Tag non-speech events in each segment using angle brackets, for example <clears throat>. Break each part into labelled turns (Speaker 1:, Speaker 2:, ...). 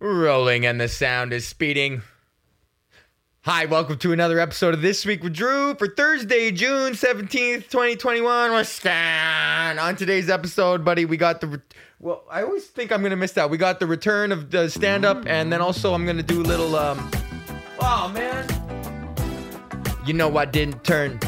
Speaker 1: Rolling and the sound is speeding. Hi, welcome to another episode of This Week with Drew for Thursday, June 17th, 2021. What's going on? Today's episode, buddy, we got the. Re- well, I always think I'm going to miss that. We got the return of the stand up, and then also I'm going to do a little. um. Oh, man. You know, I didn't turn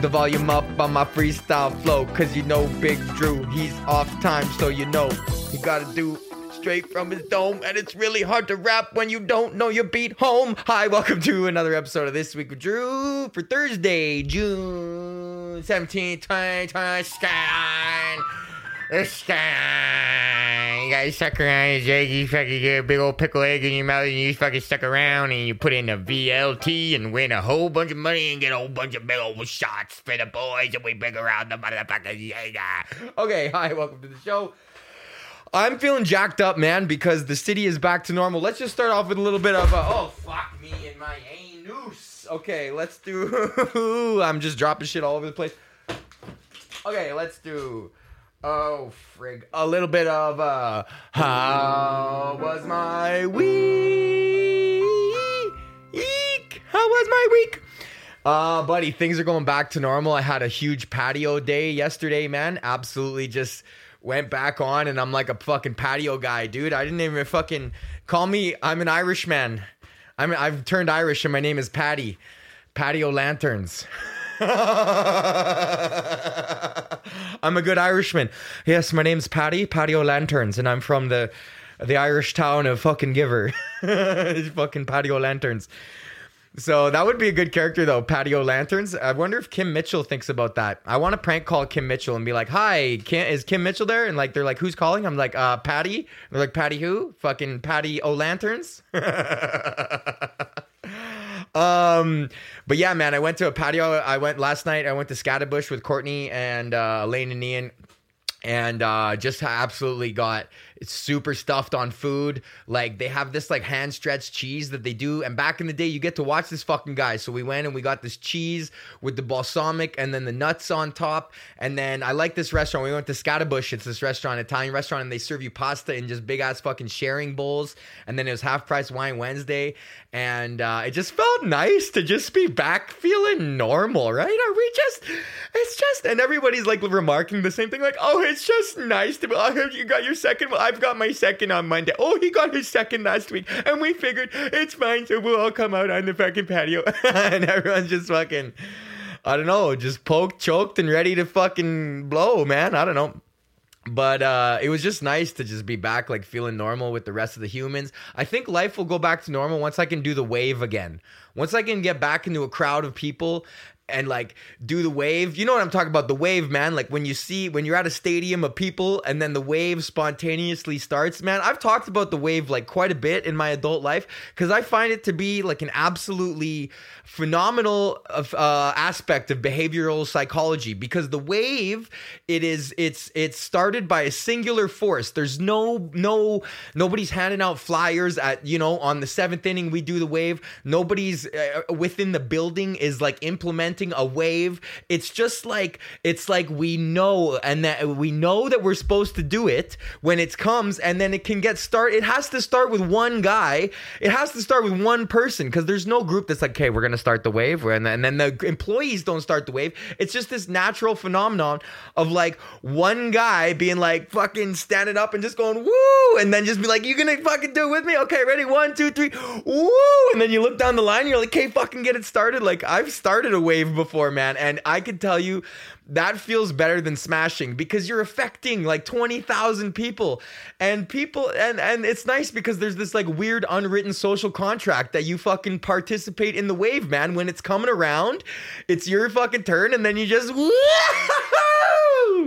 Speaker 1: the volume up on my freestyle flow, cause you know Big Drew, he's off time, so you know you gotta do straight from his dome, and it's really hard to rap when you don't know your beat home. Hi, welcome to another episode of This Week with Drew for Thursday, June 17th, 2020. Sky. Sky. You guys suck around your egg, you fucking get a big old pickle egg in your mouth, and you fucking stuck around, and you put in a VLT and win a whole bunch of money and get a whole bunch of big old shots for the boys, and we bring around the motherfuckers. Yeah. Okay, hi, welcome to the show. I'm feeling jacked up, man, because the city is back to normal. Let's just start off with a little bit of a, oh, fuck me and my anus. Okay, let's do, <laughs> I'm just dropping shit all over the place. Okay, let's do, oh, frig, a little bit of, uh, how was my week? How was my week? Uh, buddy, things are going back to normal. I had a huge patio day yesterday, man. Absolutely just went back on and I'm like a fucking patio guy, dude. I didn't even fucking call me I'm an Irishman. I'm I've turned Irish and my name is Patty. Patio Lanterns. <laughs> I'm a good Irishman. Yes, my name's Patty, Patio Lanterns, and I'm from the the Irish town of fucking Giver. <laughs> fucking Patio Lanterns. So that would be a good character though, patio lanterns. I wonder if Kim Mitchell thinks about that. I want to prank call Kim Mitchell and be like, "Hi, Kim, is Kim Mitchell there?" And like they're like, "Who's calling?" I'm like, "Uh, Patty." They're like, "Patty who?" Fucking Patty O Lanterns. <laughs> um, but yeah, man, I went to a patio. I went last night. I went to Scaddabush with Courtney and uh, Elaine and Ian and uh, just absolutely got super stuffed on food. Like they have this like hand stretched cheese that they do, and back in the day, you get to watch this fucking guy. So we went and we got this cheese with the balsamic and then the nuts on top. And then I like this restaurant. We went to Scaddabush. It's this restaurant, Italian restaurant, and they serve you pasta in just big ass fucking sharing bowls. And then it was half price wine Wednesday, and uh, it just felt nice to just be back feeling normal, right? Are we just? It's just, and everybody's like remarking the same thing, like, oh, it's just nice to be. Oh, you got your second. Well, I've got my second on Monday. Oh, he got his second last week, and we figured it's fine, so we'll all come out on the fucking patio, <laughs> and everyone's just fucking. I don't know, just poked, choked, and ready to fucking blow, man. I don't know but uh, it was just nice to just be back like feeling normal with the rest of the humans i think life will go back to normal once i can do the wave again once i can get back into a crowd of people and like do the wave. You know what i'm talking about the wave man? Like when you see when you're at a stadium of people and then the wave spontaneously starts man i've talked about the wave like quite a bit in my adult life because i find it to be like an absolutely phenomenal uh, aspect of behavioral psychology because the wave it is it's it's started by a singular force. There's no no nobody's handing out flyers at you know on the seventh inning we do the wave. Nobody's uh, within the building is like implementing a wave. It's just like it's like we know and that we know that we're supposed to do it when it comes and then it can get start it has to start with one guy. It has to start with one person because there's no group that's like okay we're gonna start the wave and then, and then the employees don't start the wave. It's just this natural phenomenon of like one guy being like fucking standing up and just going woo and then just be like you gonna fucking do it with me? Okay ready? One two three woo and then you look down the line you're like okay fucking get it started. Like I've started a wave before man. And I can tell you that feels better than smashing because you're affecting like 20,000 people. And people and and it's nice because there's this like weird unwritten social contract that you fucking participate in the wave man. When it's coming around it's your fucking turn and then you just <laughs> <laughs>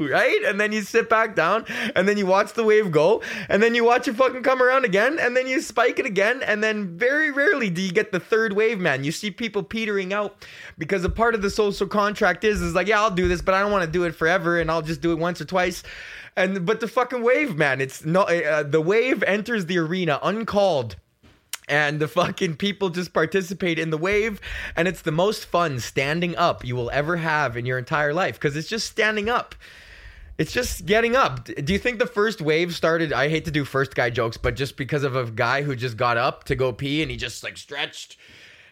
Speaker 1: right? And then you sit back down and then you watch the wave go and then you watch it fucking come around again and then you spike it again and then very rarely do you get the third wave man. You see people petering out because a part of the social contract is is like yeah I'll do this but I don't want to do it forever and I'll just do it once or twice. And but the fucking wave man it's not uh, the wave enters the arena uncalled and the fucking people just participate in the wave and it's the most fun standing up you will ever have in your entire life because it's just standing up it's just getting up. Do you think the first wave started? I hate to do first guy jokes, but just because of a guy who just got up to go pee and he just like stretched.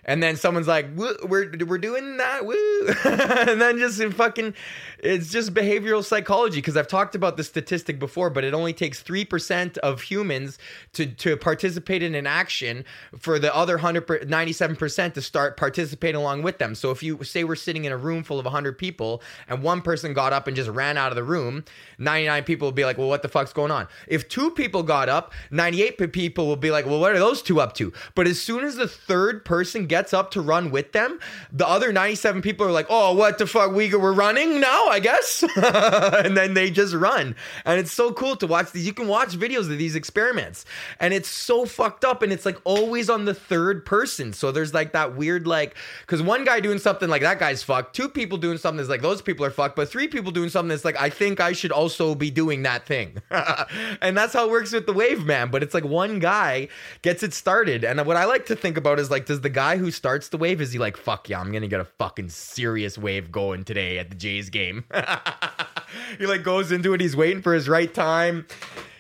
Speaker 1: And then someone's like, "We're we're doing that, woo!" <laughs> and then just fucking, it's just behavioral psychology. Because I've talked about the statistic before, but it only takes three percent of humans to to participate in an action for the other 97 percent to start participating along with them. So if you say we're sitting in a room full of hundred people and one person got up and just ran out of the room, ninety nine people will be like, "Well, what the fuck's going on?" If two people got up, ninety eight people will be like, "Well, what are those two up to?" But as soon as the third person gets up to run with them, the other 97 people are like, oh, what the fuck? We, we're running now, I guess. <laughs> and then they just run. And it's so cool to watch these. You can watch videos of these experiments. And it's so fucked up. And it's like always on the third person. So there's like that weird, like, because one guy doing something like that guy's fucked. Two people doing something that's like those people are fucked. But three people doing something that's like, I think I should also be doing that thing. <laughs> and that's how it works with the wave man. But it's like one guy gets it started. And what I like to think about is like, does the guy who starts the wave, is he like, fuck yeah, I'm gonna get a fucking serious wave going today at the Jays game? <laughs> he like goes into it, he's waiting for his right time.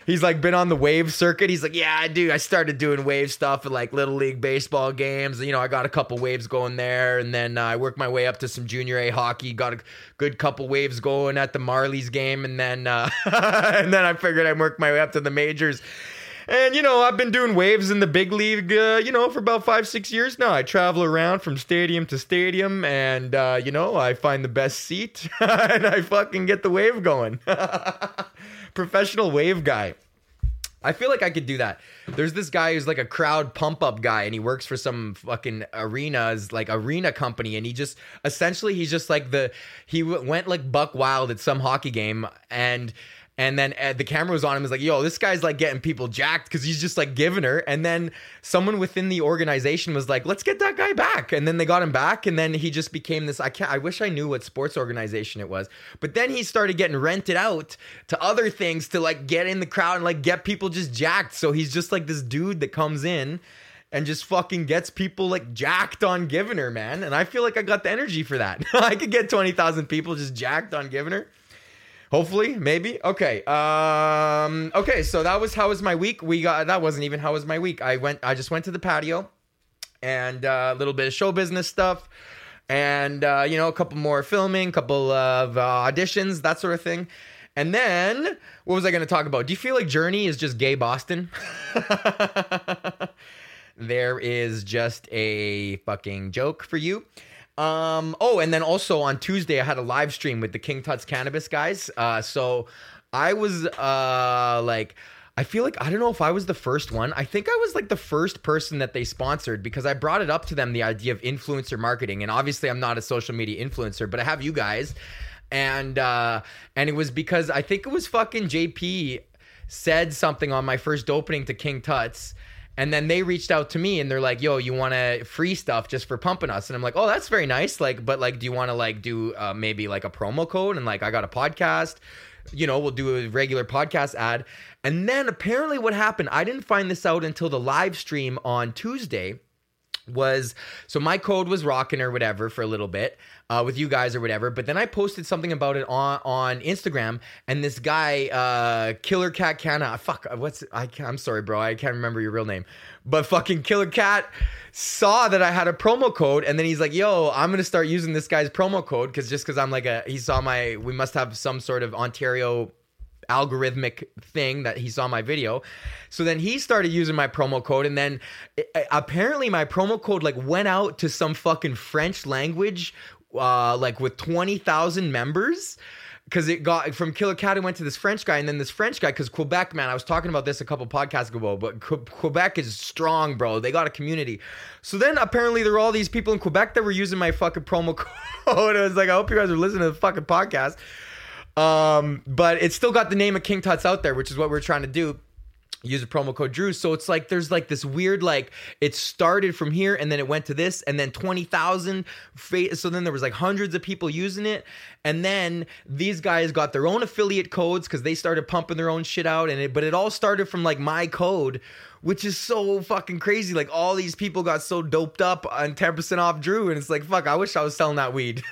Speaker 1: He's like been on the wave circuit. He's like, yeah, I do. I started doing wave stuff at like little league baseball games. You know, I got a couple waves going there, and then uh, I worked my way up to some junior A hockey. Got a good couple waves going at the Marlies game, and then uh, <laughs> and then I figured I'd work my way up to the majors. And you know, I've been doing waves in the big league, uh, you know, for about five, six years now. I travel around from stadium to stadium, and uh, you know, I find the best seat, <laughs> and I fucking get the wave going. <laughs> Professional wave guy. I feel like I could do that. There's this guy who's like a crowd pump up guy, and he works for some fucking arenas, like arena company, and he just essentially he's just like the he went like buck wild at some hockey game, and and then uh, the camera was on him. Was like, "Yo, this guy's like getting people jacked because he's just like giving her." And then someone within the organization was like, "Let's get that guy back." And then they got him back, and then he just became this. I can't. I wish I knew what sports organization it was. But then he started getting rented out to other things to like get in the crowd and like get people just jacked. So he's just like this dude that comes in and just fucking gets people like jacked on giving her, man. And I feel like I got the energy for that. <laughs> I could get 20,000 people just jacked on giving her. Hopefully, maybe. Okay. Um okay, so that was how was my week. We got that wasn't even how was my week. I went I just went to the patio and uh, a little bit of show business stuff and uh, you know, a couple more filming, couple of uh, auditions, that sort of thing. And then what was I going to talk about? Do you feel like Journey is just gay Boston? <laughs> there is just a fucking joke for you. Um, oh, and then also on Tuesday, I had a live stream with the King Tut's Cannabis guys. Uh, so I was uh, like, I feel like I don't know if I was the first one. I think I was like the first person that they sponsored because I brought it up to them the idea of influencer marketing. And obviously, I'm not a social media influencer, but I have you guys, and uh, and it was because I think it was fucking JP said something on my first opening to King Tut's. And then they reached out to me and they're like, "Yo, you want to free stuff just for pumping us?" And I'm like, "Oh, that's very nice. Like, but like, do you want to like do uh, maybe like a promo code? And like, I got a podcast. You know, we'll do a regular podcast ad." And then apparently, what happened? I didn't find this out until the live stream on Tuesday was so my code was rocking or whatever for a little bit uh, with you guys or whatever but then i posted something about it on on instagram and this guy uh killer cat canna fuck what's i can't, i'm sorry bro i can't remember your real name but fucking killer cat saw that i had a promo code and then he's like yo i'm gonna start using this guy's promo code because just because i'm like a he saw my we must have some sort of ontario algorithmic thing that he saw my video. So then he started using my promo code and then it, apparently my promo code like went out to some fucking French language uh like with 20,000 members because it got from Killer Cat, went to this French guy, and then this French guy, because Quebec, man, I was talking about this a couple podcasts ago, but Quebec is strong, bro. They got a community. So then apparently there were all these people in Quebec that were using my fucking promo <laughs> code. I was like, I hope you guys are listening to the fucking podcast. Um, but it's still got the name of King Tut's out there, which is what we're trying to do. Use a promo code Drew. So it's like there's like this weird like it started from here and then it went to this and then twenty thousand. So then there was like hundreds of people using it, and then these guys got their own affiliate codes because they started pumping their own shit out. And it, but it all started from like my code, which is so fucking crazy. Like all these people got so doped up on ten percent off Drew, and it's like fuck. I wish I was selling that weed. <laughs>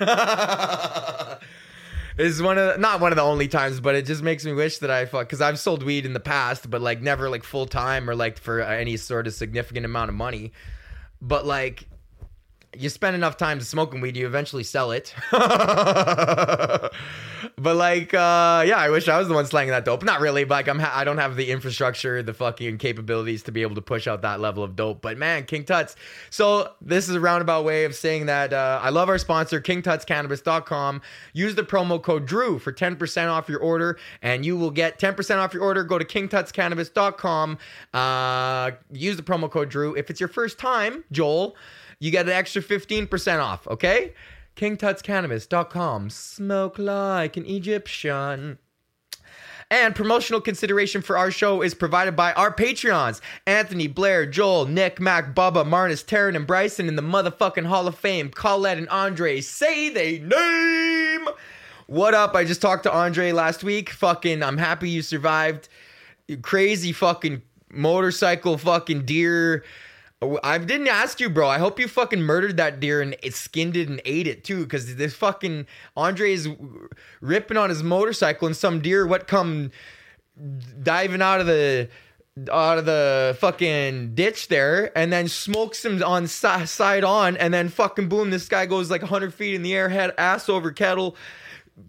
Speaker 1: is one of the, not one of the only times, but it just makes me wish that I fuck because I've sold weed in the past, but like never like full time or like for any sort of significant amount of money. But like you spend enough time smoking weed, you eventually sell it. <laughs> but like, uh, yeah, I wish I was the one slanging that dope. Not really, but like, I'm ha- I don't have the infrastructure, the fucking capabilities to be able to push out that level of dope. But man, King Tuts. So this is a roundabout way of saying that uh, I love our sponsor, KingTutsCannabis.com. Use the promo code Drew for 10% off your order, and you will get 10% off your order. Go to KingTutsCannabis.com. Uh, use the promo code Drew. If it's your first time, Joel you get an extra 15% off, okay? KingTutsCannabis.com. Smoke like an Egyptian. And promotional consideration for our show is provided by our Patreons Anthony, Blair, Joel, Nick, Mac, Bubba, Marnus, Taryn, and Bryson in the motherfucking Hall of Fame. Colette and Andre, say they name. What up? I just talked to Andre last week. Fucking, I'm happy you survived. Crazy fucking motorcycle fucking deer Oh, I didn't ask you, bro. I hope you fucking murdered that deer and it skinned it and ate it too, because this fucking Andre is ripping on his motorcycle and some deer what come diving out of the out of the fucking ditch there and then smokes him on side on and then fucking boom this guy goes like 100 feet in the air head ass over kettle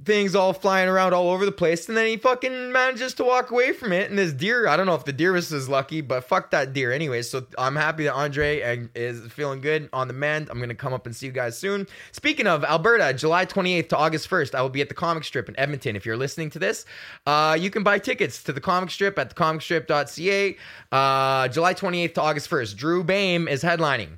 Speaker 1: things all flying around all over the place, and then he fucking manages to walk away from it. And this deer, I don't know if the deer was as lucky, but fuck that deer anyway. So I'm happy that Andre is feeling good on the mend. I'm gonna come up and see you guys soon. Speaking of Alberta, July 28th to August 1st, I will be at the comic strip in Edmonton. If you're listening to this, uh, you can buy tickets to the comic strip at the thecomicstrip.ca. Uh, July 28th to August 1st. Drew Behm is headlining.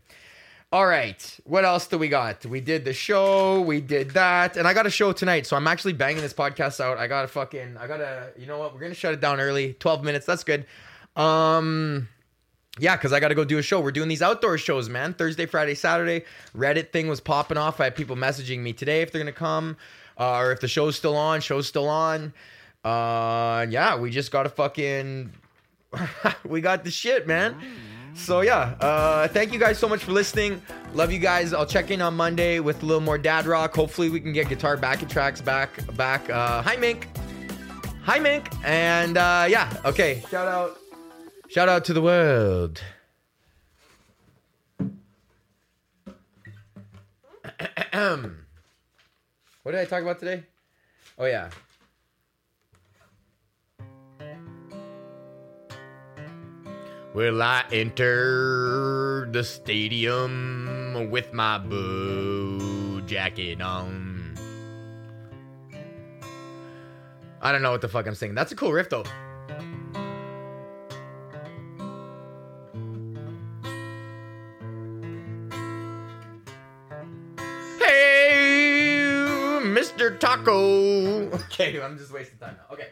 Speaker 1: All right. What else do we got? We did the show. We did that. And I got a show tonight. So I'm actually banging this podcast out. I got to fucking, I got to, you know what? We're going to shut it down early. 12 minutes. That's good. Um, yeah, because I got to go do a show. We're doing these outdoor shows, man. Thursday, Friday, Saturday. Reddit thing was popping off. I had people messaging me today if they're going to come uh, or if the show's still on. Show's still on. Uh, yeah, we just got to fucking, <laughs> we got the shit, man. So yeah, uh, thank you guys so much for listening. Love you guys. I'll check in on Monday with a little more dad rock. Hopefully we can get guitar backing tracks back back. Uh, hi Mink. Hi Mink. And uh, yeah, okay. Shout out. Shout out to the world. <clears throat> what did I talk about today? Oh yeah. Will I enter the stadium with my boo jacket on? I don't know what the fuck I'm singing. That's a cool riff though. Hey, Mr. Taco. <laughs> Okay, I'm just wasting time now. Okay.